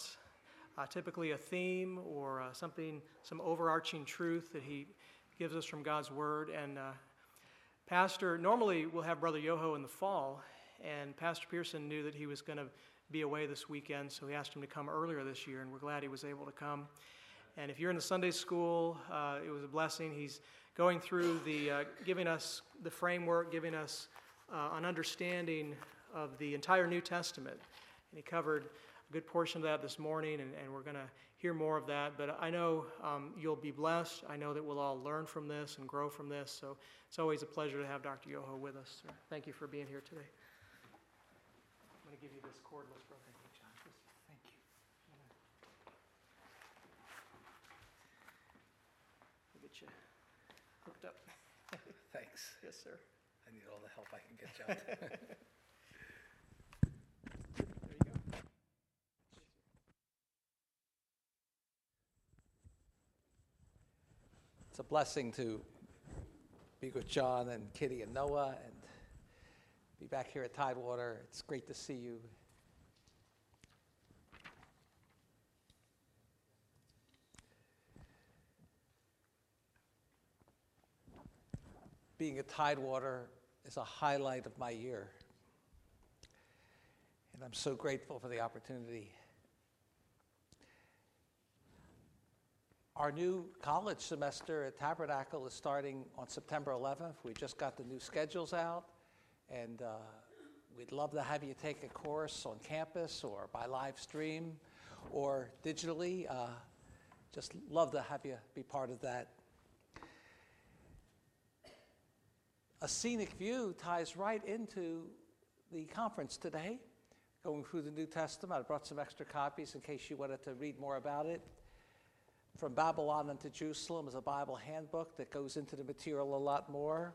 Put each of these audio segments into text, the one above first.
conference, uh, typically a theme or uh, something, some overarching truth that he gives us from God's Word. And uh, Pastor, normally we'll have Brother Yoho in the fall, and Pastor Pearson knew that he was going to be away this weekend, so he asked him to come earlier this year, and we're glad he was able to come. And if you're in the Sunday school, uh, it was a blessing. He's going through the, uh, giving us the framework, giving us uh, an understanding of the entire New Testament. And he covered a good portion of that this morning, and, and we're going to hear more of that. But I know um, you'll be blessed. I know that we'll all learn from this and grow from this. So it's always a pleasure to have Dr. Yoho with us. Sir. Thank you for being here today. I'm going to give you this cordless broken. Thank you. We'll get you hooked up. Thanks. Yes, sir. I need all the help I can get, John. There you go. It's a blessing to be with John and Kitty and Noah and be back here at Tidewater. It's great to see you. Being at Tidewater is a highlight of my year. And I'm so grateful for the opportunity. Our new college semester at Tabernacle is starting on September 11th. We just got the new schedules out, and uh, we'd love to have you take a course on campus or by live stream or digitally. Uh, just love to have you be part of that. A scenic view ties right into the conference today, going through the New Testament. I brought some extra copies in case you wanted to read more about it. From Babylon Unto Jerusalem is a Bible handbook that goes into the material a lot more.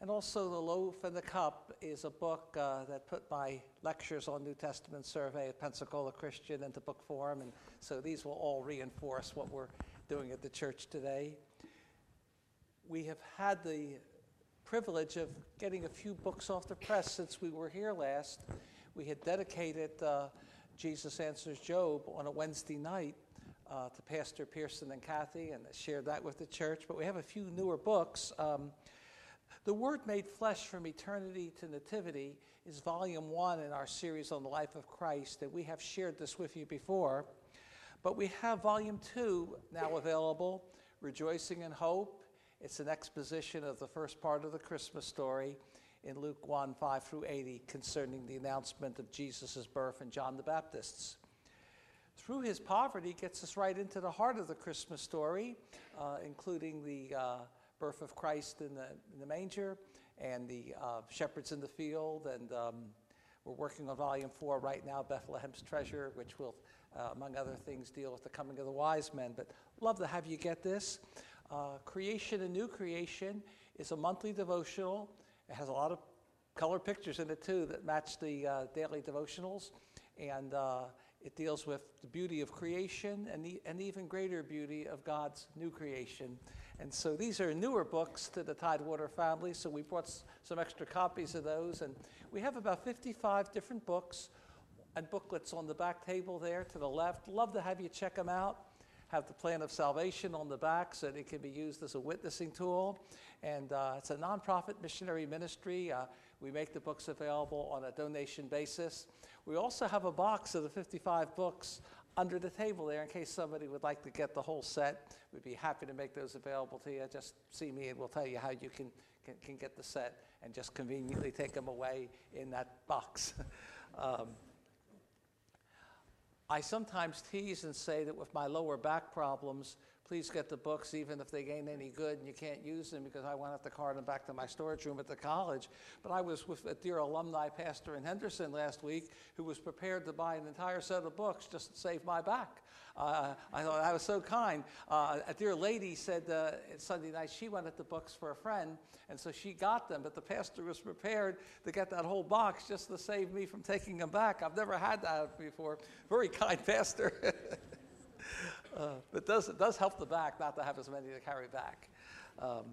And also, The Loaf and the Cup is a book uh, that put my lectures on New Testament survey at Pensacola Christian into book form. And so these will all reinforce what we're doing at the church today. We have had the privilege of getting a few books off the press since we were here last. We had dedicated uh, Jesus Answers Job on a Wednesday night uh, to Pastor Pearson and Kathy and shared that with the church. But we have a few newer books. Um, the Word Made Flesh from Eternity to Nativity is volume one in our series on the life of Christ, and we have shared this with you before. But we have volume two now available Rejoicing in Hope. It's an exposition of the first part of the Christmas story in Luke 1 5 through 80 concerning the announcement of Jesus' birth and John the Baptist's through his poverty, gets us right into the heart of the Christmas story, uh, including the uh, birth of Christ in the, in the manger and the uh, shepherds in the field. And um, we're working on volume four right now, Bethlehem's Treasure, which will, uh, among other things, deal with the coming of the wise men. But love to have you get this. Uh, creation and New Creation is a monthly devotional. It has a lot of color pictures in it, too, that match the uh, daily devotionals. And it deals with the beauty of creation and the and even greater beauty of God's new creation. And so these are newer books to the Tidewater family, so we brought some extra copies of those. And we have about 55 different books and booklets on the back table there to the left. Love to have you check them out have the plan of salvation on the back so that it can be used as a witnessing tool. And uh, it's a nonprofit missionary ministry. Uh, we make the books available on a donation basis. We also have a box of the 55 books under the table there in case somebody would like to get the whole set. We'd be happy to make those available to you. Just see me and we'll tell you how you can, can, can get the set and just conveniently take them away in that box. um, I sometimes tease and say that with my lower back problems, please get the books even if they ain't any good and you can't use them because I won't have to cart them back to my storage room at the college. But I was with a dear alumni pastor in Henderson last week who was prepared to buy an entire set of books just to save my back. Uh, I thought that was so kind. Uh, a dear lady said uh, Sunday night she wanted the books for a friend, and so she got them, but the pastor was prepared to get that whole box just to save me from taking them back. I've never had that before. Very kind pastor. uh, it does, it does help the back not to have as many to carry back. Um,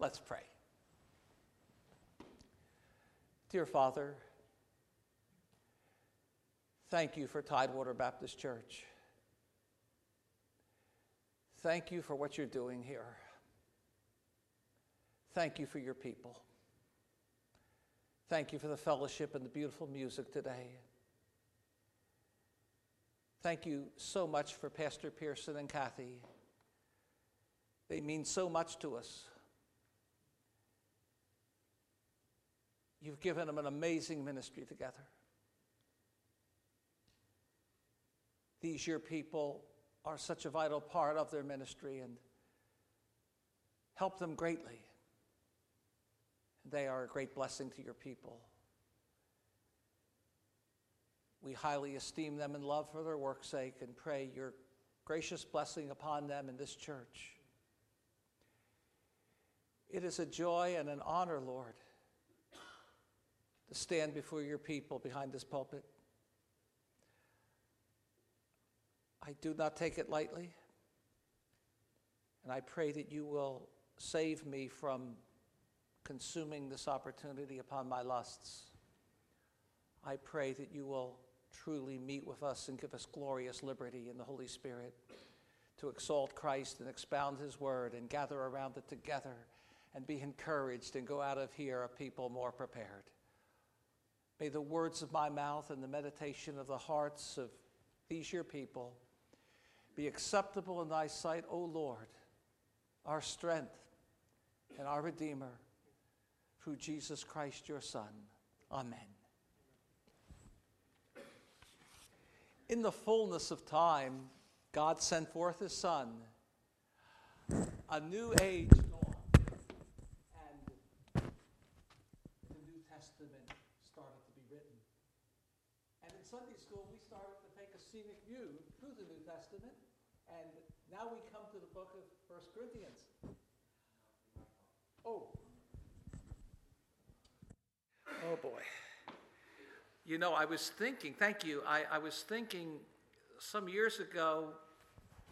let's pray. Dear Father, Thank you for Tidewater Baptist Church. Thank you for what you're doing here. Thank you for your people. Thank you for the fellowship and the beautiful music today. Thank you so much for Pastor Pearson and Kathy. They mean so much to us. You've given them an amazing ministry together. These, your people, are such a vital part of their ministry and help them greatly. They are a great blessing to your people. We highly esteem them and love for their work's sake and pray your gracious blessing upon them in this church. It is a joy and an honor, Lord, to stand before your people behind this pulpit. I do not take it lightly, and I pray that you will save me from consuming this opportunity upon my lusts. I pray that you will truly meet with us and give us glorious liberty in the Holy Spirit to exalt Christ and expound his word and gather around it together and be encouraged and go out of here a people more prepared. May the words of my mouth and the meditation of the hearts of these your people be acceptable in thy sight, O Lord, our strength and our Redeemer, through Jesus Christ your Son. Amen. In the fullness of time, God sent forth his Son. A new age dawned, and the New Testament started to be written. And in Sunday school, we started to take a scenic view through the New Testament, and now we come to the book of First Corinthians. Oh. Oh boy. You know, I was thinking, thank you, I, I was thinking some years ago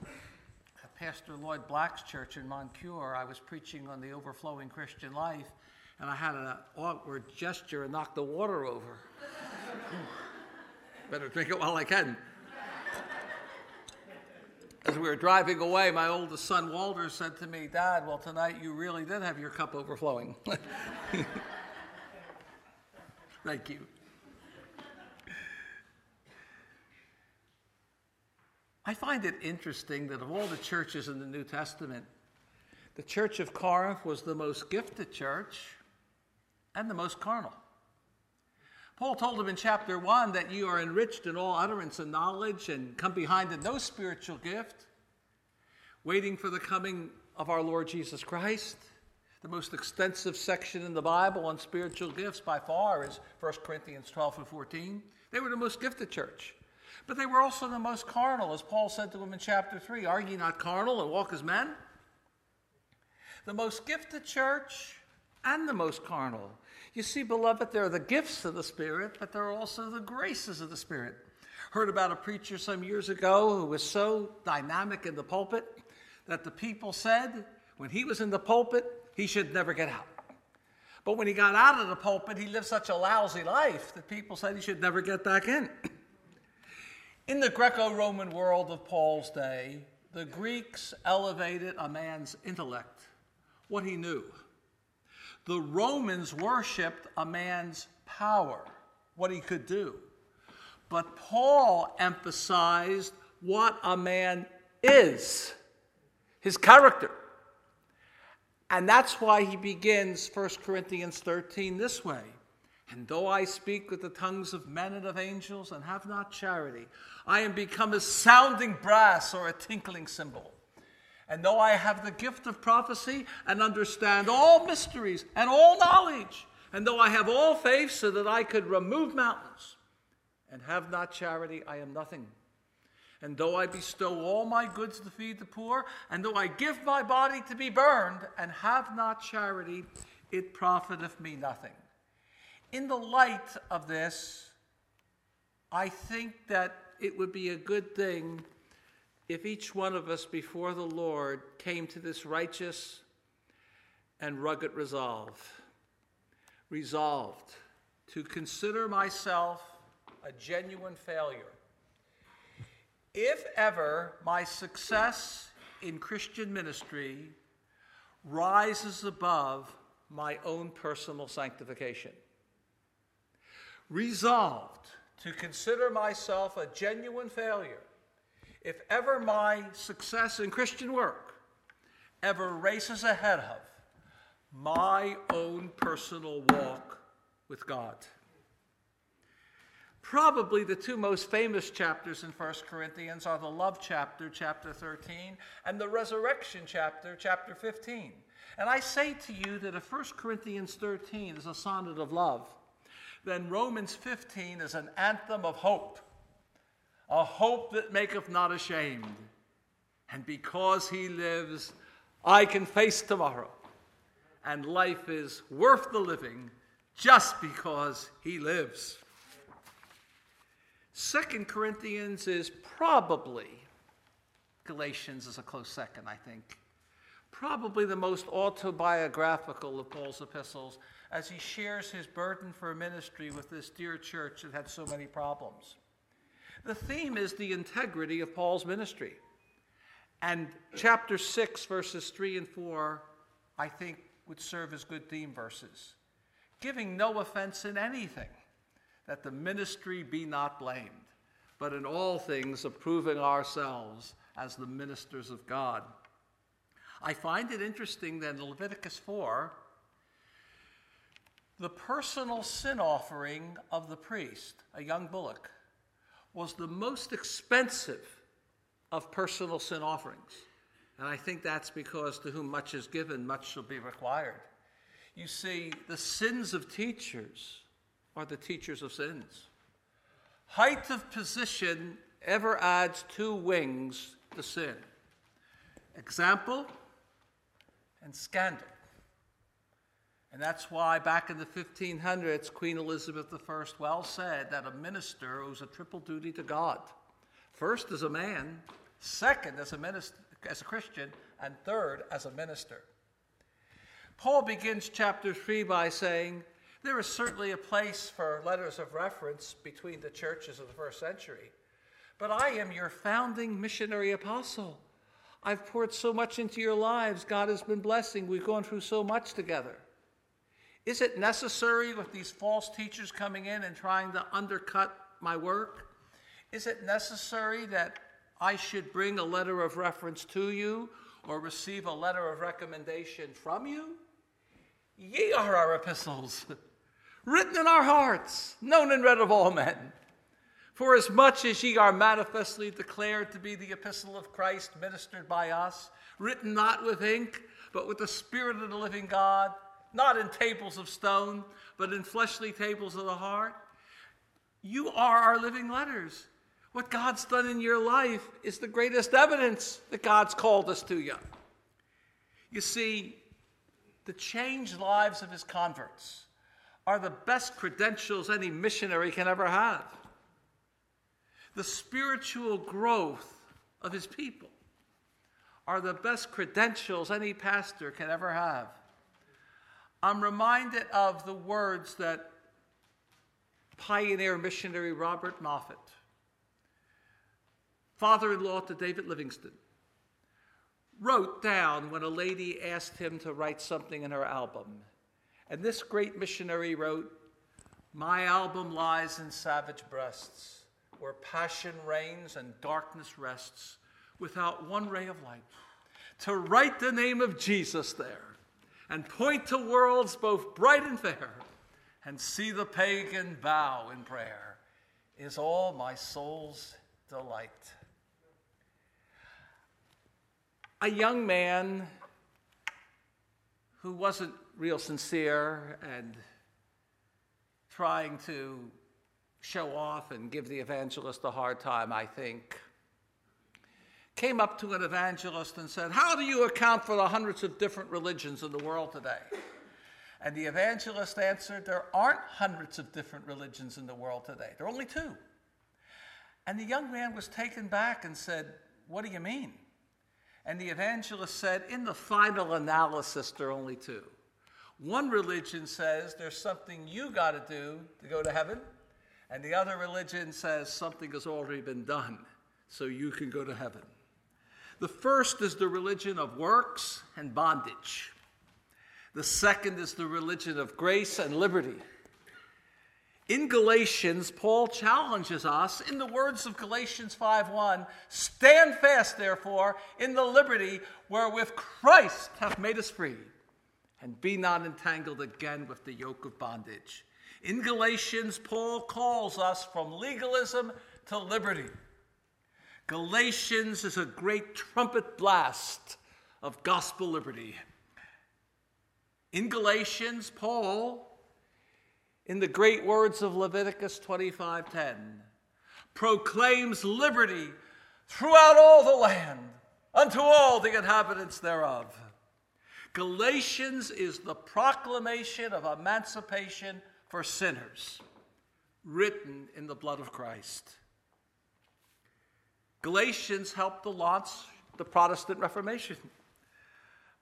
at Pastor Lloyd Black's church in Moncure, I was preaching on the overflowing Christian life, and I had an awkward gesture and knocked the water over. Better drink it while I can. As we were driving away, my oldest son Walter said to me, Dad, well, tonight you really did have your cup overflowing. Thank you. I find it interesting that of all the churches in the New Testament, the church of Corinth was the most gifted church and the most carnal. Paul told them in chapter 1 that you are enriched in all utterance and knowledge and come behind in no spiritual gift, waiting for the coming of our Lord Jesus Christ. The most extensive section in the Bible on spiritual gifts by far is 1 Corinthians 12 and 14. They were the most gifted church. But they were also the most carnal, as Paul said to them in chapter 3 Are ye not carnal and walk as men? The most gifted church and the most carnal. You see, beloved, there are the gifts of the Spirit, but there are also the graces of the Spirit. Heard about a preacher some years ago who was so dynamic in the pulpit that the people said when he was in the pulpit, he should never get out. But when he got out of the pulpit, he lived such a lousy life that people said he should never get back in. In the Greco Roman world of Paul's day, the Greeks elevated a man's intellect, what he knew. The Romans worshiped a man's power, what he could do. But Paul emphasized what a man is, his character. And that's why he begins 1 Corinthians 13 this way and though I speak with the tongues of men and of angels and have not charity, I am become a sounding brass or a tinkling cymbal. And though I have the gift of prophecy and understand all mysteries and all knowledge, and though I have all faith so that I could remove mountains and have not charity, I am nothing. And though I bestow all my goods to feed the poor, and though I give my body to be burned and have not charity, it profiteth me nothing. In the light of this, I think that it would be a good thing if each one of us before the Lord came to this righteous and rugged resolve. Resolved to consider myself a genuine failure if ever my success in Christian ministry rises above my own personal sanctification. Resolved to consider myself a genuine failure if ever my success in Christian work ever races ahead of my own personal walk with God. Probably the two most famous chapters in 1 Corinthians are the love chapter, chapter 13, and the resurrection chapter, chapter 15. And I say to you that if 1 Corinthians 13 is a sonnet of love, then Romans 15 is an anthem of hope, a hope that maketh not ashamed. And because he lives, I can face tomorrow. And life is worth the living just because he lives. Second Corinthians is probably, Galatians is a close second, I think, probably the most autobiographical of Paul's epistles as he shares his burden for ministry with this dear church that had so many problems. The theme is the integrity of Paul's ministry. And chapter 6, verses 3 and 4, I think would serve as good theme verses. Giving no offense in anything, that the ministry be not blamed, but in all things approving ourselves as the ministers of God. I find it interesting that in Leviticus 4, the personal sin offering of the priest, a young bullock, was the most expensive of personal sin offerings. And I think that's because to whom much is given, much shall be required. You see, the sins of teachers are the teachers of sins. Height of position ever adds two wings to sin example and scandal. And that's why back in the 1500s, Queen Elizabeth I well said that a minister owes a triple duty to God. First, as a man, second, as a, minister, as a Christian, and third, as a minister. Paul begins chapter 3 by saying, There is certainly a place for letters of reference between the churches of the first century, but I am your founding missionary apostle. I've poured so much into your lives. God has been blessing. We've gone through so much together. Is it necessary with these false teachers coming in and trying to undercut my work? Is it necessary that I should bring a letter of reference to you or receive a letter of recommendation from you? Ye are our epistles, written in our hearts, known and read of all men. For as much as ye are manifestly declared to be the epistle of Christ ministered by us, written not with ink, but with the Spirit of the living God, not in tables of stone, but in fleshly tables of the heart, you are our living letters. What God's done in your life is the greatest evidence that God's called us to you. You see, the changed lives of his converts are the best credentials any missionary can ever have the spiritual growth of his people are the best credentials any pastor can ever have. I'm reminded of the words that pioneer missionary Robert Moffat, father in law to David Livingstone, wrote down when a lady asked him to write something in her album. And this great missionary wrote, My album lies in savage breasts where passion reigns and darkness rests, without one ray of light. To write the name of Jesus there and point to worlds both bright and fair and see the pagan bow in prayer is all my soul's delight. A young man who wasn't real sincere and trying to show off and give the evangelist a hard time, I think, came up to an evangelist and said, How do you account for the hundreds of different religions in the world today? And the evangelist answered, There aren't hundreds of different religions in the world today, there are only two. And the young man was taken back and said, What do you mean? And the evangelist said, In the final analysis, there are only two. One religion says there's something you got to do to go to heaven, and the other religion says something has already been done so you can go to heaven. The first is the religion of works and bondage. The second is the religion of grace and liberty. In Galatians, Paul challenges us in the words of Galatians 5:1, "Stand fast therefore in the liberty wherewith Christ hath made us free, and be not entangled again with the yoke of bondage." In Galatians, Paul calls us from legalism to liberty. Galatians is a great trumpet blast of gospel liberty. In Galatians, Paul in the great words of Leviticus 25:10 proclaims liberty throughout all the land unto all the inhabitants thereof. Galatians is the proclamation of emancipation for sinners written in the blood of Christ. Galatians helped to launch the Protestant Reformation.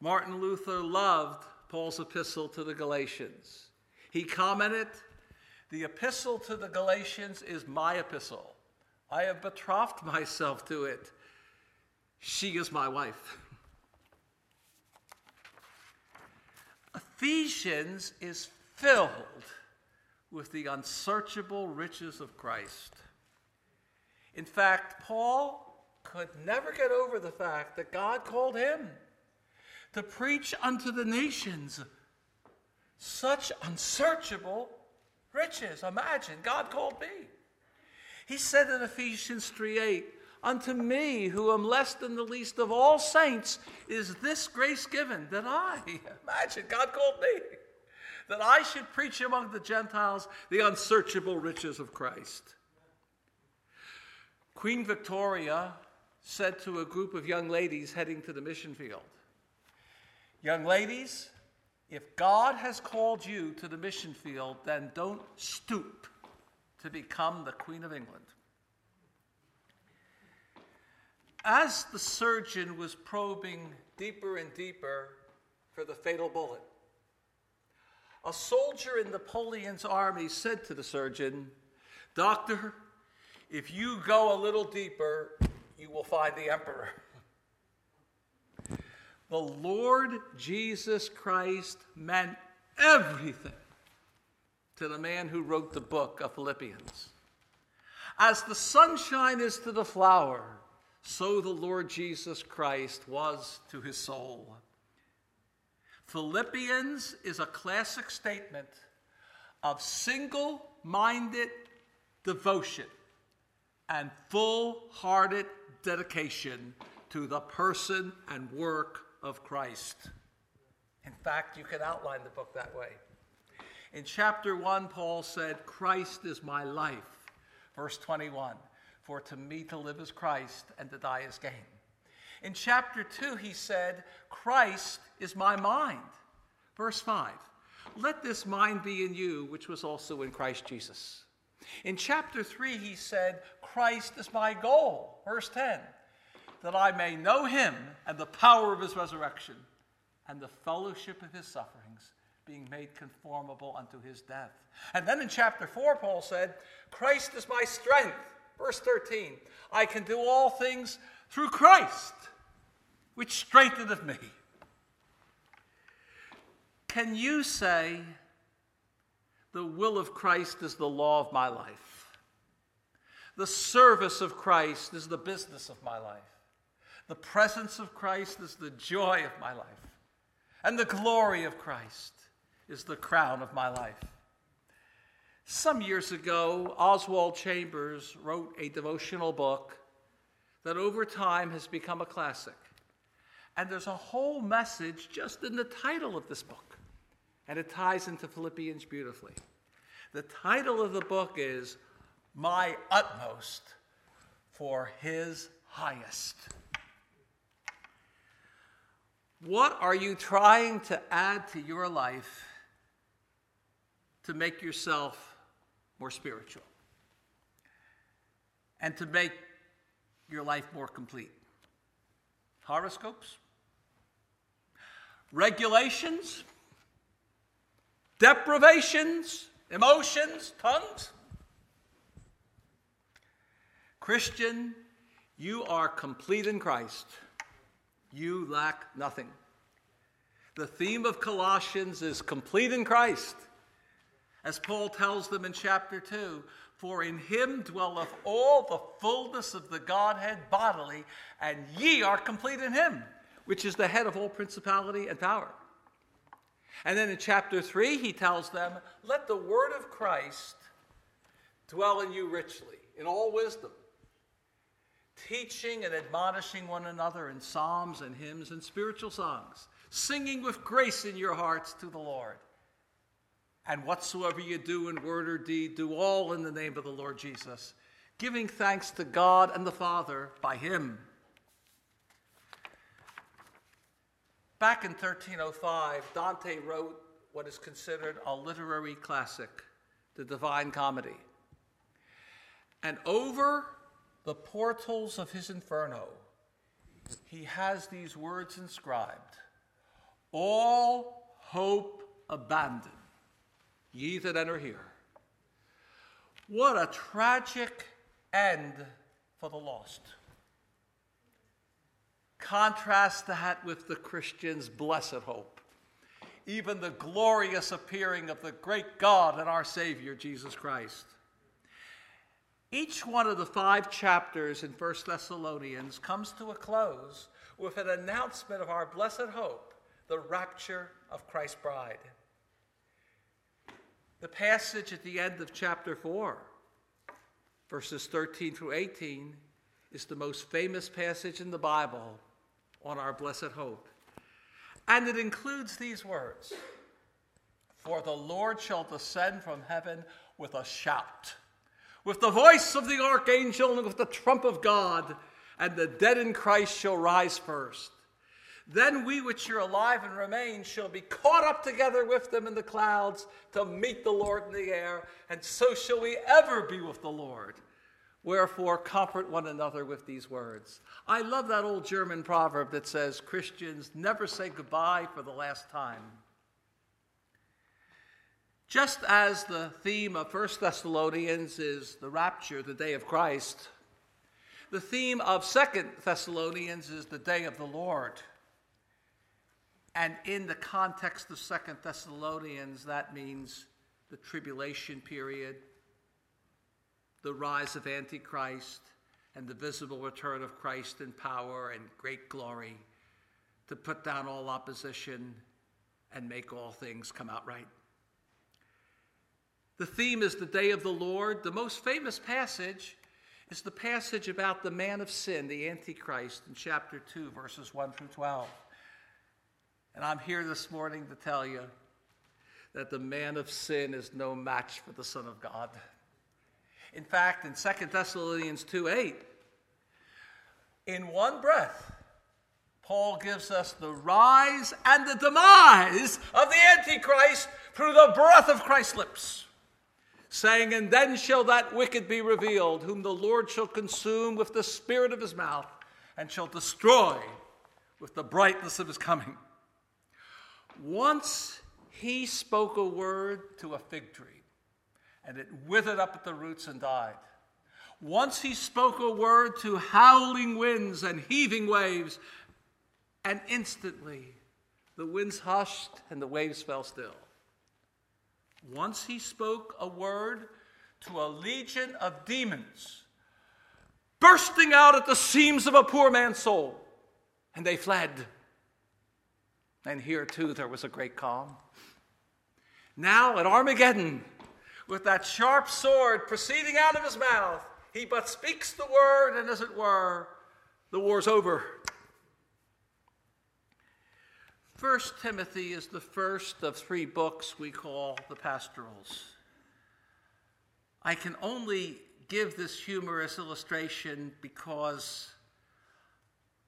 Martin Luther loved Paul's epistle to the Galatians. He commented, The epistle to the Galatians is my epistle. I have betrothed myself to it. She is my wife. Ephesians is filled with the unsearchable riches of Christ. In fact, Paul could never get over the fact that God called him to preach unto the nations such unsearchable riches. Imagine, God called me. He said in Ephesians 3 8, Unto me, who am less than the least of all saints, is this grace given that I, imagine, God called me, that I should preach among the Gentiles the unsearchable riches of Christ. Queen Victoria said to a group of young ladies heading to the mission field, Young ladies, if God has called you to the mission field, then don't stoop to become the Queen of England. As the surgeon was probing deeper and deeper for the fatal bullet, a soldier in Napoleon's army said to the surgeon, Doctor, if you go a little deeper, you will find the emperor. The Lord Jesus Christ meant everything to the man who wrote the book of Philippians. As the sunshine is to the flower, so the Lord Jesus Christ was to his soul. Philippians is a classic statement of single minded devotion and full hearted dedication to the person and work of Christ. In fact, you can outline the book that way. In chapter 1, Paul said, Christ is my life. Verse 21, for to me to live is Christ and to die is gain. In chapter 2, he said, Christ is my mind. Verse 5, let this mind be in you, which was also in Christ Jesus. In chapter 3, he said, Christ is my goal. Verse 10, that I may know him and the power of his resurrection and the fellowship of his sufferings, being made conformable unto his death. And then in chapter 4, Paul said, Christ is my strength. Verse 13, I can do all things through Christ, which strengtheneth me. Can you say, the will of Christ is the law of my life? The service of Christ is the business of my life. The presence of Christ is the joy of my life, and the glory of Christ is the crown of my life. Some years ago, Oswald Chambers wrote a devotional book that over time has become a classic. And there's a whole message just in the title of this book, and it ties into Philippians beautifully. The title of the book is My Utmost for His Highest. What are you trying to add to your life to make yourself more spiritual and to make your life more complete? Horoscopes? Regulations? Deprivations? Emotions? Tongues? Christian, You are complete in Christ. You lack nothing. The theme of Colossians is complete in Christ. As Paul tells them in chapter 2 For in him dwelleth all the fullness of the Godhead bodily, and ye are complete in him, which is the head of all principality and power. And then in chapter 3, he tells them, Let the word of Christ dwell in you richly, in all wisdom, teaching and admonishing one another in psalms and hymns and spiritual songs, singing with grace in your hearts to the Lord. And whatsoever you do in word or deed, do all in the name of the Lord Jesus, giving thanks to God and the Father by him. Back in 1305, Dante wrote what is considered a literary classic, the Divine Comedy. And over the portals of his inferno, he has these words inscribed All hope abandoned, ye that enter here. What a tragic end for the lost. Contrast that with the Christian's blessed hope, even the glorious appearing of the great God and our Savior, Jesus Christ. Each one of the five chapters in 1 Thessalonians comes to a close with an announcement of our blessed hope, the rapture of Christ's bride. The passage at the end of chapter 4, verses 13 through 18, is the most famous passage in the Bible on our blessed hope. And it includes these words For the Lord shall descend from heaven with a shout, with the voice of the archangel, and with the trump of God, and the dead in Christ shall rise first. Then we which are alive and remain shall be caught up together with them in the clouds to meet the Lord in the air, and so shall we ever be with the Lord. Wherefore, comfort one another with these words. I love that old German proverb that says, Christians never say goodbye for the last time. Just as the theme of 1 Thessalonians is the rapture, the day of Christ, the theme of 2 Thessalonians is the day of the Lord. And in the context of 2 Thessalonians, that means the tribulation period, the rise of Antichrist and the visible return of Christ in power and great glory to put down all opposition and make all things come out right. The theme is the day of the Lord. The most famous passage is the passage about the man of sin, the Antichrist, in chapter 2, verses 1 through 12. And I'm here this morning to tell you that the man of sin is no match for the Son of God. In fact, in 2 Thessalonians 2 8, in one breath, Paul gives us the rise and the demise of the Antichrist through the breath of Christ's lips, saying, And then shall that wicked be revealed, whom the Lord shall consume with the spirit of his mouth, and shall destroy with the brightness of his coming. Once he spoke a word to a fig tree and it withered up at the roots and died. Once he spoke a word to howling winds and heaving waves, and instantly the winds hushed and the waves fell still. Once he spoke a word to a legion of demons, bursting out at the seams of a poor man's soul, and they fled. And here too there was a great calm. Now at Armageddon, with that sharp sword proceeding out of his mouth, he but speaks the word, and as it were, the war's over. First Timothy is the first of three books we call the pastorals. I can only give this humorous illustration because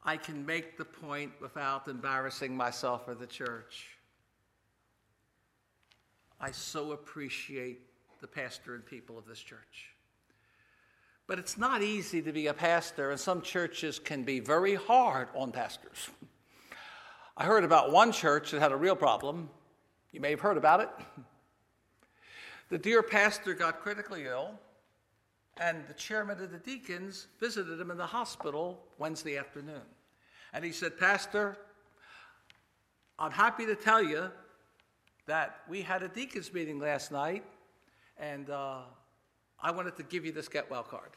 I can make the point without embarrassing myself or the church. I so appreciate the pastor and people of this church. But it's not easy to be a pastor, and some churches can be very hard on pastors. I heard about one church that had a real problem. You may have heard about it. The dear pastor got critically ill, And the chairman of the deacons visited him in the hospital Wednesday afternoon. And he said, Pastor, I'm happy to tell you that we had a deacons meeting last night, and uh, I wanted to give you this get well card.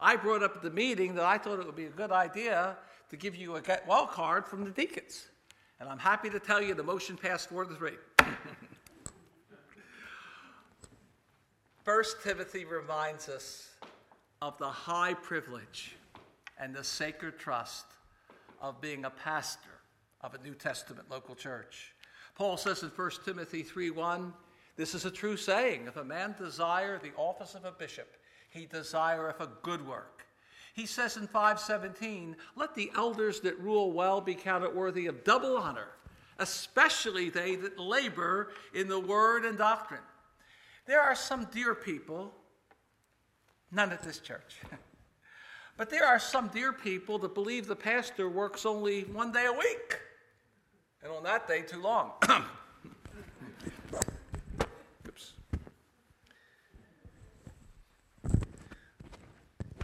I brought up at the meeting that I thought it would be a good idea to give you a get well card from the deacons. And I'm happy to tell you the motion passed four to three. First Timothy reminds us of the high privilege and the sacred trust of being a pastor of a New Testament local church. Paul says in 1 Timothy 3:1, this is a true saying, if a man desire the office of a bishop, he desireth a good work. He says in 517, let the elders that rule well be counted worthy of double honor, especially they that labor in the word and doctrine. There are some dear people, none at this church, but there are some dear people that believe the pastor works only one day a week, and on that day, too long.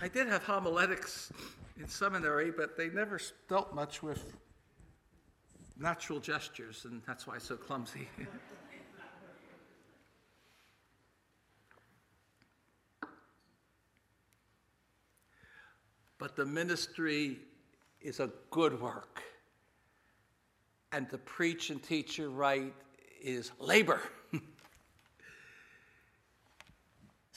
I did have homiletics in seminary, but they never dealt much with natural gestures, and that's why I'm so clumsy. but the ministry is a good work. And to preach and teach you right is labor.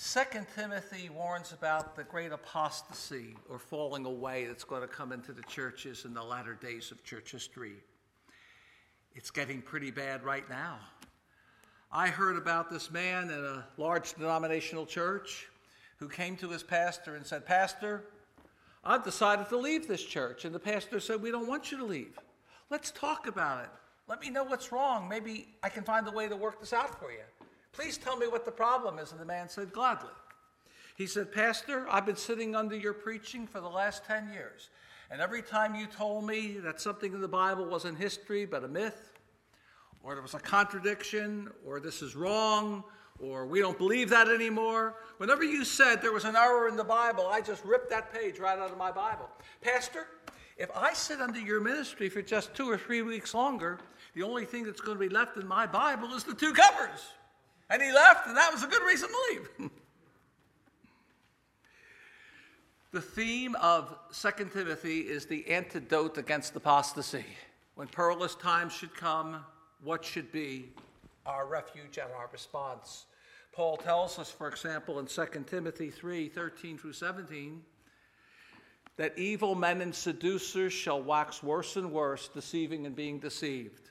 Second Timothy warns about the great apostasy or falling away that's going to come into the churches in the latter days of church history. It's getting pretty bad right now. I heard about this man in a large denominational church who came to his pastor and said, Pastor, I've decided to leave this church. And the pastor said, We don't want you to leave. Let's talk about it. Let me know what's wrong. Maybe I can find a way to work this out for you. Please tell me what the problem is. And the man said, Gladly. He said, Pastor, I've been sitting under your preaching for the last 10 years. And every time you told me that something in the Bible wasn't history but a myth, or there was a contradiction, or this is wrong, or we don't believe that anymore. Whenever you said there was an error in the Bible, I just ripped that page right out of my Bible. Pastor, if I sit under your ministry for just two or three weeks longer, the only thing that's going to be left in my Bible is the two covers. And he left, and that was a good reason to leave. the theme of 2 Timothy is the antidote against apostasy. When perilous times should come, what should be our refuge and our response? Paul tells us, for example, in 2 Timothy 3 13 through 17, that evil men and seducers shall wax worse and worse, deceiving and being deceived.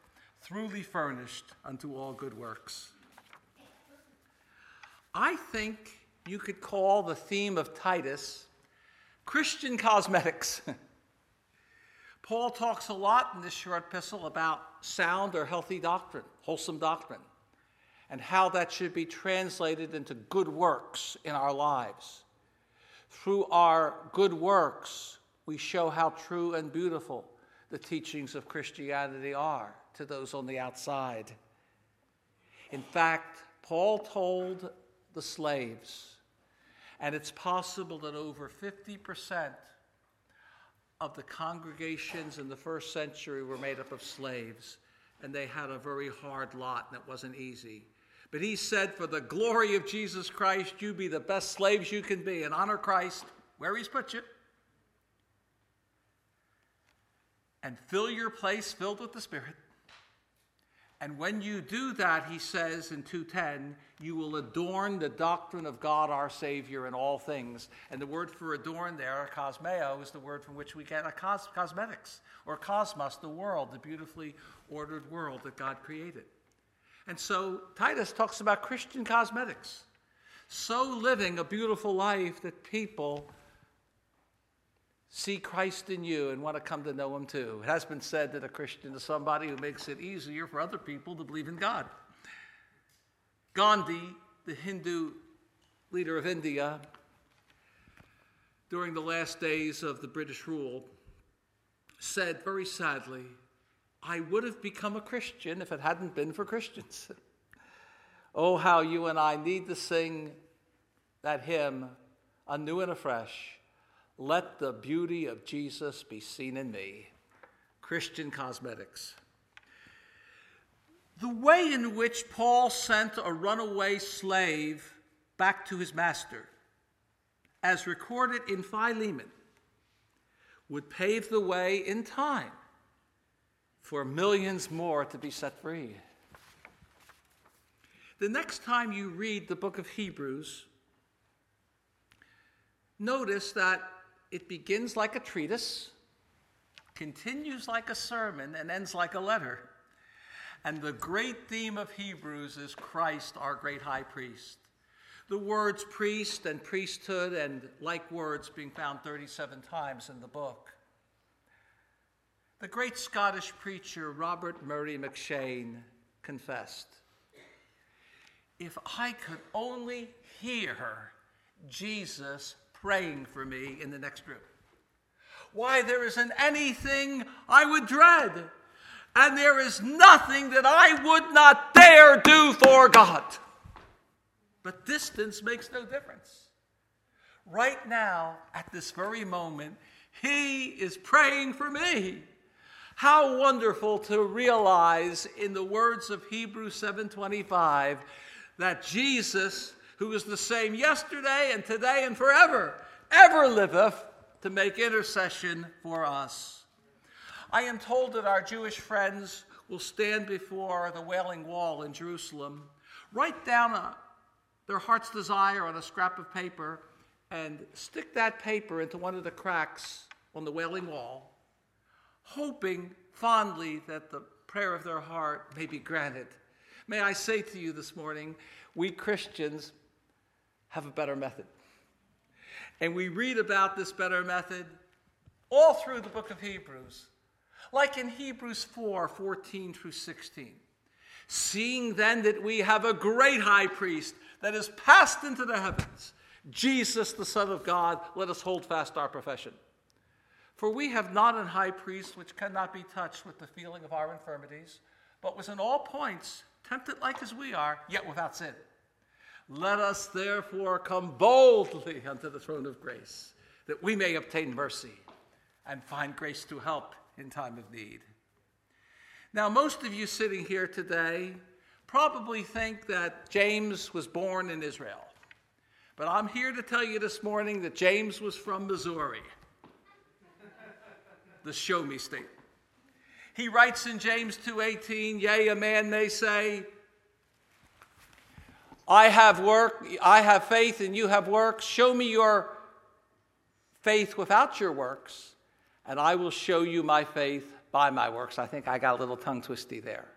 truly furnished unto all good works. I think you could call the theme of Titus Christian cosmetics. Paul talks a lot in this short epistle about sound or healthy doctrine, wholesome doctrine and how that should be translated into good works in our lives. Through our good works, we show how true and beautiful the teachings of Christianity are to those on the outside. In fact, Paul told the slaves, and it's possible that over 50% of the congregations in the first century were made up of slaves, and they had a very hard lot, and it wasn't easy. But he said, For the glory of Jesus Christ, you be the best slaves you can be and honor Christ where he's put you. And fill your place filled with the Spirit. And when you do that, he says in 210, you will adorn the doctrine of God our Savior in all things. And the word for adorn there, cosmeo, is the word from which we get a cos- cosmetics, or cosmos, the world, the beautifully ordered world that God created. And so Titus talks about Christian cosmetics. so living a beautiful life that people see Christ in you and want to come to know Him too. It has been said that a Christian is somebody who makes it easier for other people to believe in God. Gandhi, the Hindu leader of India, during the last days of the British rule, said very sadly, I would have become a Christian if it hadn't been for Christians. oh, how you and I need to sing that hymn anew and afresh. Let the beauty of Jesus be seen in me. Christian cosmetics. The way in which Paul sent a runaway slave back to his master, as recorded in Philemon, would pave the way in time for millions more to be set free. The next time you read the book of Hebrews, notice that it begins like a treatise, continues like a sermon, and ends like a letter. And the great theme of Hebrews is Christ, our great high priest. The words priest and priesthood and like words being found 37 times in the book. The great Scottish preacher Robert Murray M'Cheyne confessed If I could only hear Jesus praying for me in the next room. Why, there isn't anything I would dread, and there is nothing that I would not dare do for God. But distance makes no difference. Right now, at this very moment, He is praying for me. How wonderful to realize in the words of Hebrews 7:25 that Jesus who is the same yesterday and today and forever, ever liveth to make intercession for us. I am told that our Jewish friends will stand before the Wailing Wall in Jerusalem, write down a, their heart's desire on a scrap of paper, and stick that paper into one of the cracks on the Wailing Wall, hoping fondly that the prayer of their heart may be granted. May I say to you this morning, we Christians have a better method. And we read about this better method all through the book of Hebrews, like in Hebrews 4 14 through 16. Seeing then that we have a great high priest that is passed into the heavens, Jesus, the Son of God, let us hold fast our profession. For we have not an high priest which cannot be touched with the feeling of our infirmities, but was in all points tempted like as we are, yet without sin. Let us therefore come boldly unto the throne of grace, that we may obtain mercy and find grace to help in time of need. Now, most of you sitting here today probably think that James was born in Israel. But I'm here to tell you this morning that James was from Missouri, the show me state. He writes in James 2:18, "Yea, a man may say, I have work, I have faith, and you have works. Show me your faith without your works, and I will show you my faith by my works. I think I got a little tongue twisty there.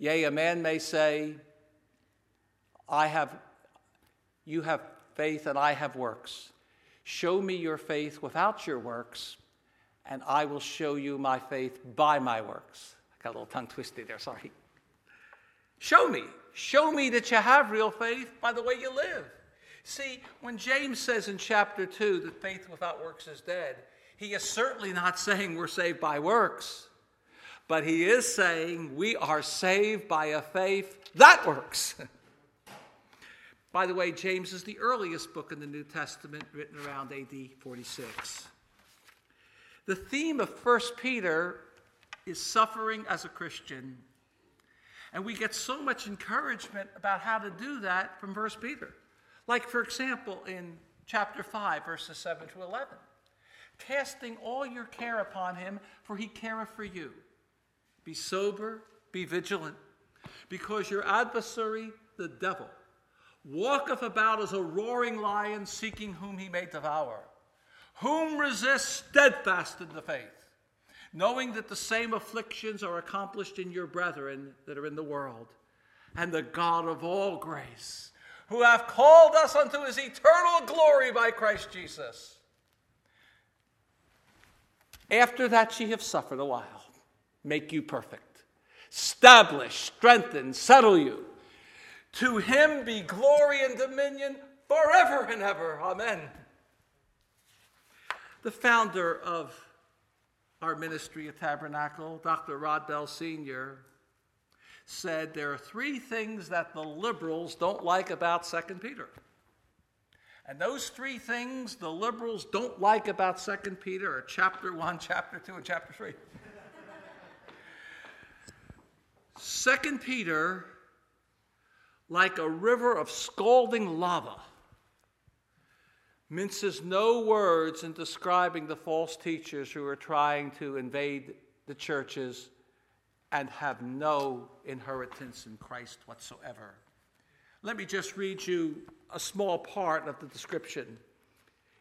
Yea, a man may say, I have, you have faith, and I have works. Show me your faith without your works, and I will show you my faith by my works. I got a little tongue twisty there, sorry. Show me. Show me that you have real faith by the way you live. See, when James says in chapter 2 that faith without works is dead, he is certainly not saying we're saved by works, but he is saying we are saved by a faith that works. by the way, James is the earliest book in the New Testament written around AD 46. The theme of 1 Peter is suffering as a Christian and we get so much encouragement about how to do that from 1 Peter. Like, for example, in chapter 5, verses 7 to 11 casting all your care upon him, for he careth for you. Be sober, be vigilant, because your adversary, the devil, walketh about as a roaring lion, seeking whom he may devour. Whom resist steadfast in the faith knowing that the same afflictions are accomplished in your brethren that are in the world. And the God of all grace, who hath called us unto his eternal glory by Christ Jesus. After that ye have suffered a while, make you perfect, establish, strengthen, settle you. To him be glory and dominion forever and ever. Amen. The founder of our ministry at Tabernacle, Dr. Rod Bell Sr., said there are three things that the liberals don't like about 2 Peter. And those three things the liberals don't like about 2 Peter are chapter 1, chapter 2, and chapter 3. 2 Peter, like a river of scalding lava, minces no words in describing the false teachers who are trying to invade the churches and have no inheritance in Christ whatsoever. Let me just read you a small part of the description.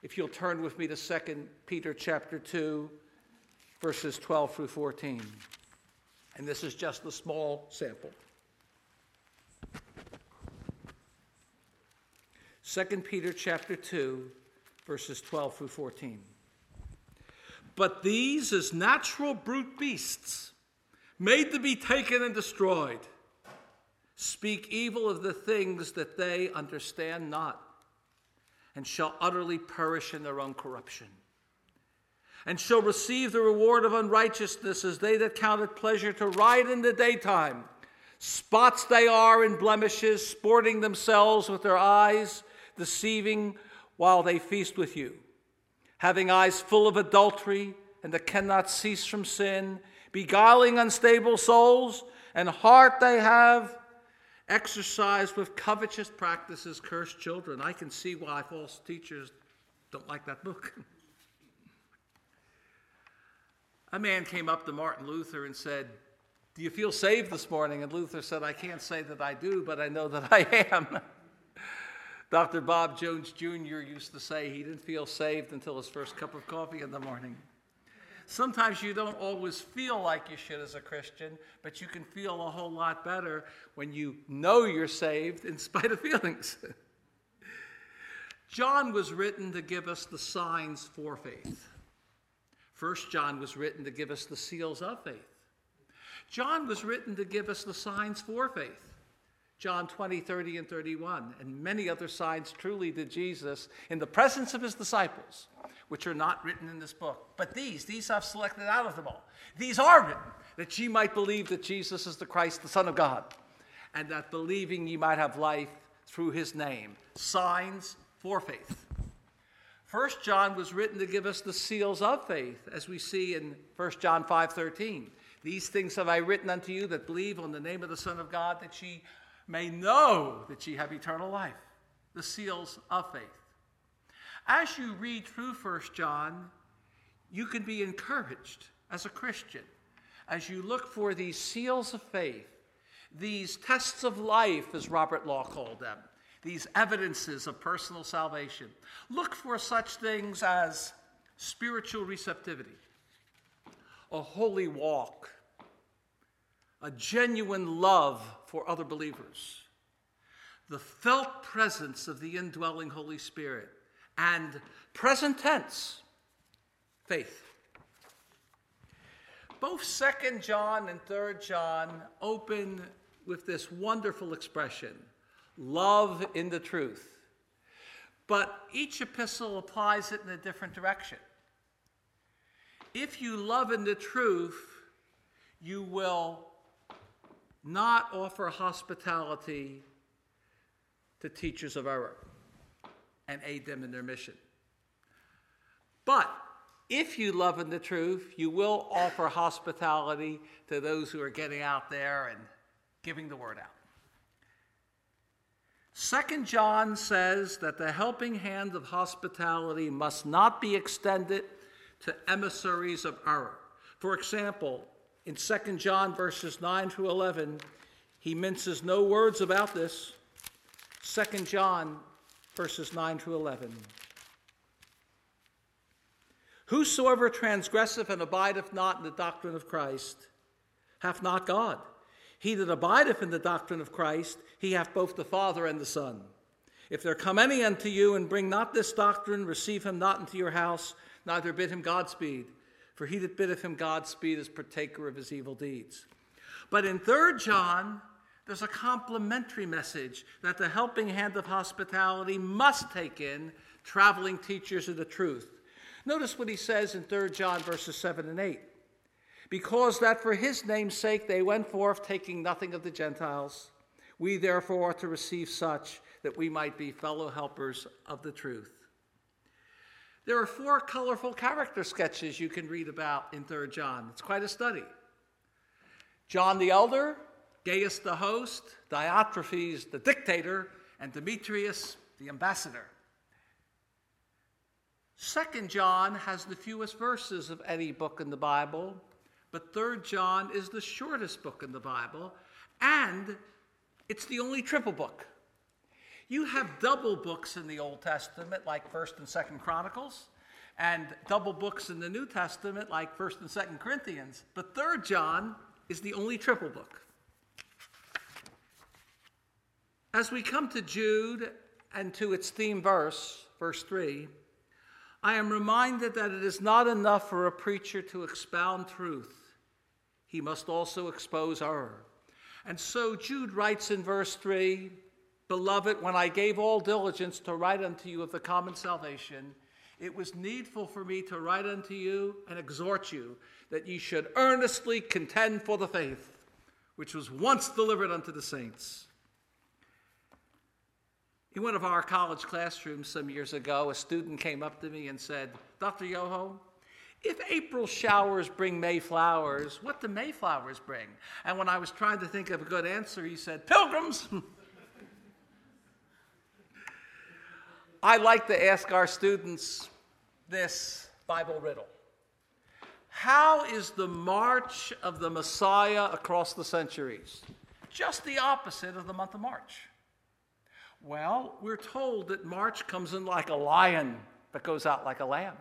If you'll turn with me to 2 Peter chapter 2, verses 12 through 14. And this is just a small sample. 2 Peter chapter 2, verses 12 through 14. But these, as natural brute beasts, made to be taken and destroyed, speak evil of the things that they understand not, and shall utterly perish in their own corruption, and shall receive the reward of unrighteousness as they that count it pleasure to ride in the daytime. Spots they are in blemishes, sporting themselves with their eyes, deceiving while they feast with you, having eyes full of adultery and that cannot cease from sin, beguiling unstable souls, and heart they have exercised with covetous practices, cursed children. I can see why false teachers don't like that book. A man came up to Martin Luther and said, Do you feel saved this morning? And Luther said, I can't say that I do, but I know that I am. Dr. Bob Jones Jr. used to say he didn't feel saved until his first cup of coffee in the morning. Sometimes you don't always feel like you should as a Christian, but you can feel a whole lot better when you know you're saved in spite of feelings. John was written to give us the signs for faith. First John was written to give us the seals of faith. John was written to give us the signs for faith. John 20, 30, and 31, and many other signs truly did Jesus in the presence of his disciples, which are not written in this book. But these, these I've selected out of them all. These are written that ye might believe that Jesus is the Christ, the Son of God, and that believing ye might have life through his name. Signs for faith. First John was written to give us the seals of faith, as we see in 1 John 5 13. These things have I written unto you that believe on the name of the Son of God, that ye may know that ye have eternal life, the seals of faith. As you read through First John, you can be encouraged as a Christian as you look for these seals of faith, these tests of life, as Robert Law called them, these evidences of personal salvation. Look for such things as spiritual receptivity, a holy walk, a genuine love for other believers, the felt presence of the indwelling Holy Spirit, and present tense, faith. Both 2nd John and 3rd John open with this wonderful expression love in the truth. But each epistle applies it in a different direction. If you love in the truth, you will not offer hospitality to teachers of error and aid them in their mission. But if you love in the truth, you will offer hospitality to those who are getting out there and giving the word out. Second John says that the helping hand of hospitality must not be extended to emissaries of error. For example, in 2 John verses 9 through 11, he minces no words about this. 2 John verses 9 through 11. Whosoever transgresseth and abideth not in the doctrine of Christ hath not God. He that abideth in the doctrine of Christ, he hath both the Father and the Son. If there come any unto you and bring not this doctrine, receive him not into your house, neither bid him Godspeed. For he that biddeth him Godspeed is partaker of his evil deeds. But in 3 John, there's a complementary message that the helping hand of hospitality must take in traveling teachers of the truth. Notice what he says in 3 John verses 7 and 8. Because that for his name's sake they went forth, taking nothing of the Gentiles, we therefore ought to receive such that we might be fellow helpers of the truth. There are four colorful character sketches you can read about in 3 John. It's quite a study. John the Elder, Gaius the host, Diotrephes the dictator, and Demetrius the ambassador. Second John has the fewest verses of any book in the Bible, but Third John is the shortest book in the Bible, and it's the only triple book. You have double books in the Old Testament, like First and Second Chronicles, and double books in the New Testament, like First and Second Corinthians. But Third John is the only triple book. As we come to Jude and to its theme verse, verse 3, I am reminded that it is not enough for a preacher to expound truth, he must also expose error. And so Jude writes in verse 3 Beloved, when I gave all diligence to write unto you of the common salvation, it was needful for me to write unto you and exhort you that ye should earnestly contend for the faith which was once delivered unto the saints. In one of our college classrooms some years ago, a student came up to me and said, Dr. Yoho, if April showers bring May flowers, what do May flowers bring? And when I was trying to think of a good answer, he said, Pilgrims! I like to ask our students this Bible riddle How is the march of the Messiah across the centuries? Just the opposite of the month of March. Well, we're told that March comes in like a lion, but goes out like a lamb.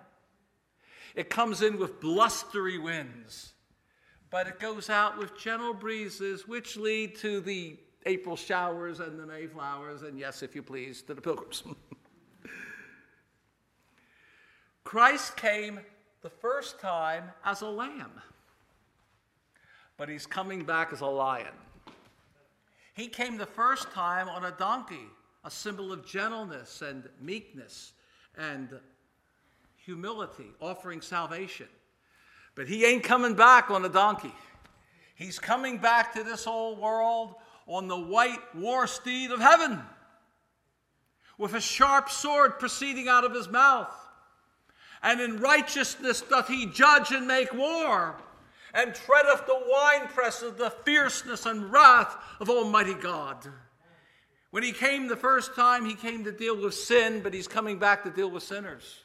It comes in with blustery winds, but it goes out with gentle breezes, which lead to the April showers and the May flowers, and yes, if you please, to the pilgrims. Christ came the first time as a lamb, but he's coming back as a lion. He came the first time on a donkey, a symbol of gentleness and meekness and humility, offering salvation. But he ain't coming back on a donkey. He's coming back to this old world on the white war steed of heaven with a sharp sword proceeding out of his mouth and in righteousness doth he judge and make war, and treadeth the winepress of the fierceness and wrath of Almighty God. When he came the first time, he came to deal with sin, but he's coming back to deal with sinners.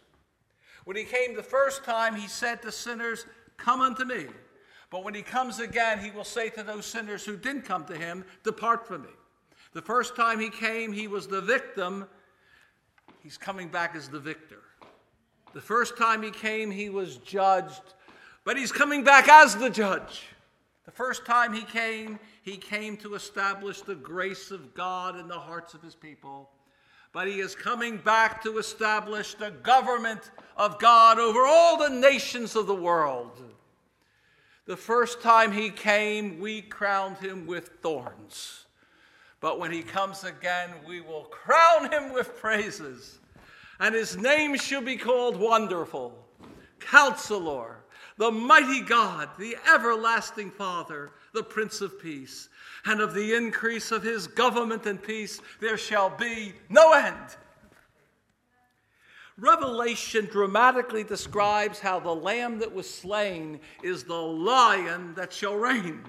When he came the first time, he said to sinners, Come unto me. But when he comes again, he will say to those sinners who didn't come to him, Depart from me. The first time he came, he was the victim. He's coming back as the victor. The first time he came, he was judged, but he's coming back as the judge. The first time he came, he came to establish the grace of God in the hearts of his people. But he is coming back to establish the government of God over all the nations of the world. The first time he came, we crowned him with thorns. But when he comes again, we will crown him with praises and his name shall be called Wonderful, Counselor, the Mighty God, the Everlasting Father, the Prince of Peace. And of the increase of his government and peace there shall be no end. Revelation dramatically describes how the lamb that was slain is the lion that shall reign.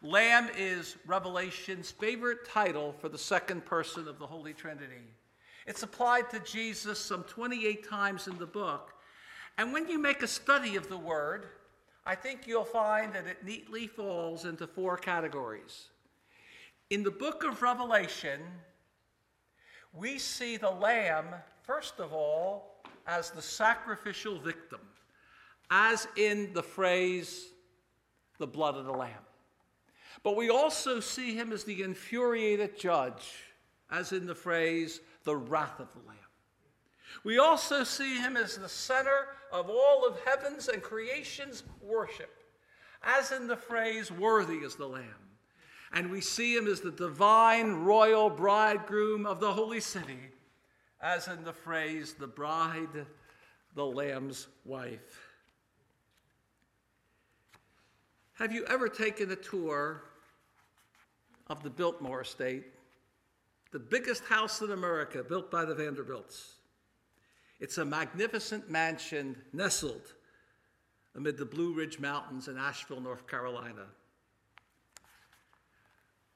Lamb is Revelation's favorite title for the second person of the Holy Trinity. It's applied to Jesus some 28 times in the book. And when you make a study of the word, I think you'll find that it neatly falls into four categories. In the book of Revelation, we see the lamb, first of all, as the sacrificial victim, as in the phrase, the blood of the lamb. But we also see him as the infuriated judge as in the phrase, the wrath of the Lamb. We also see him as the center of all of heaven's and creation's worship, as in the phrase, worthy is the Lamb. And we see him as the divine royal bridegroom of the holy city, as in the phrase, the bride, the Lamb's wife. Have you ever taken a tour of the Biltmore Estate, the biggest house in America built by the Vanderbilts? It's a magnificent mansion nestled amid the Blue Ridge Mountains in Asheville, North Carolina.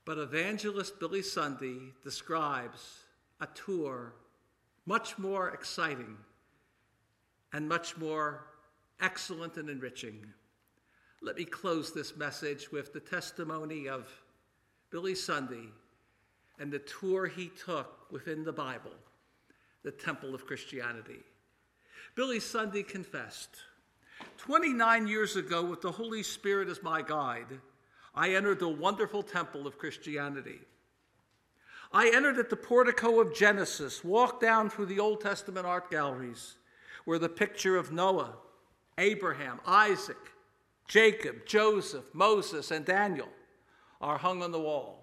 But evangelist Billy Sunday describes a tour much more exciting and much more excellent and enriching. Let me close this message with the testimony of Billy Sunday and the tour he took within the Bible, the temple of Christianity. Billy Sunday confessed 29 years ago, with the Holy Spirit as my guide, I entered the wonderful temple of Christianity. I entered at the portico of Genesis, walked down through the Old Testament art galleries, where the picture of Noah, Abraham, Isaac, Jacob, Joseph, Moses, and Daniel are hung on the wall.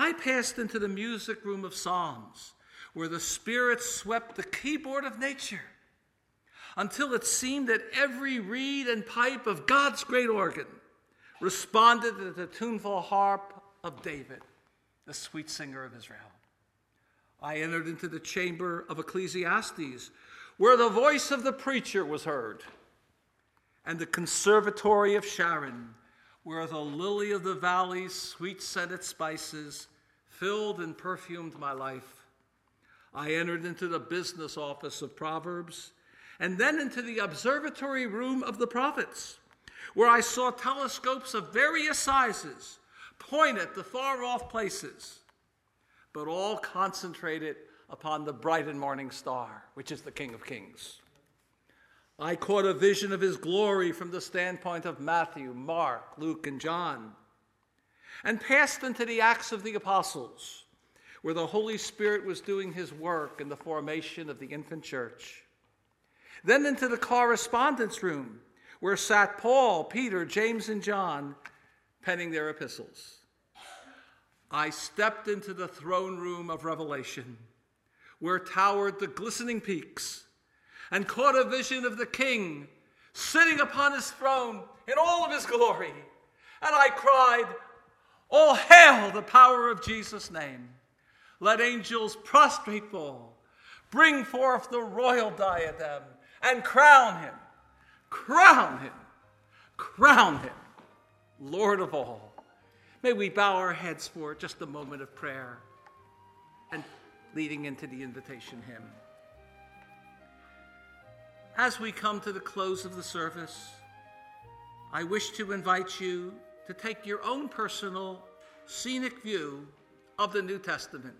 I passed into the music room of Psalms, where the Spirit swept the keyboard of nature until it seemed that every reed and pipe of God's great organ responded to the tuneful harp of David, the sweet singer of Israel. I entered into the chamber of Ecclesiastes, where the voice of the preacher was heard and the conservatory of Sharon, where the lily of the valley's sweet scented spices filled and perfumed my life. I entered into the business office of Proverbs, and then into the observatory room of the prophets, where I saw telescopes of various sizes point at the far off places, but all concentrated upon the bright and morning star, which is the King of Kings. I caught a vision of his glory from the standpoint of Matthew, Mark, Luke, and John, and passed into the Acts of the Apostles, where the Holy Spirit was doing his work in the formation of the infant church. Then into the correspondence room, where sat Paul, Peter, James, and John, penning their epistles. I stepped into the throne room of Revelation, where towered the glistening peaks and caught a vision of the king sitting upon his throne in all of his glory. And I cried, All hail the power of Jesus' name. Let angels prostrate fall, bring forth the royal diadem, and crown him, crown him, crown him, Lord of all. May we bow our heads for just a moment of prayer and leading into the invitation hymn. As we come to the close of the service, I wish to invite you to take your own personal scenic view of the New Testament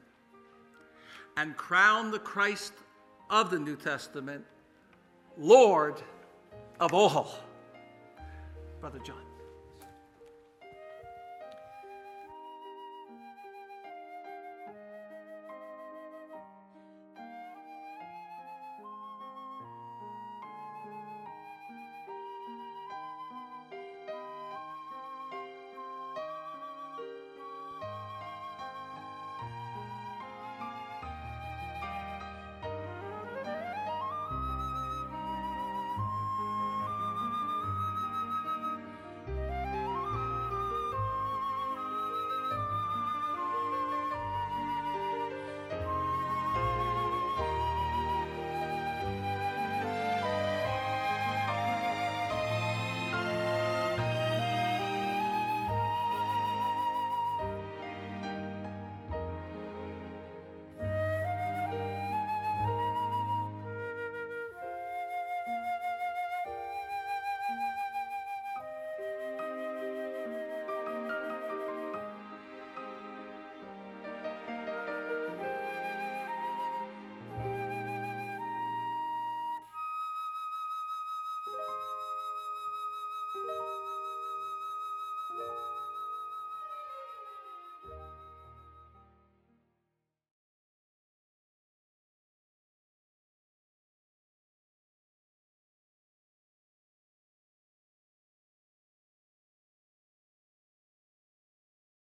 and crown the Christ of the New Testament Lord of all. Brother John.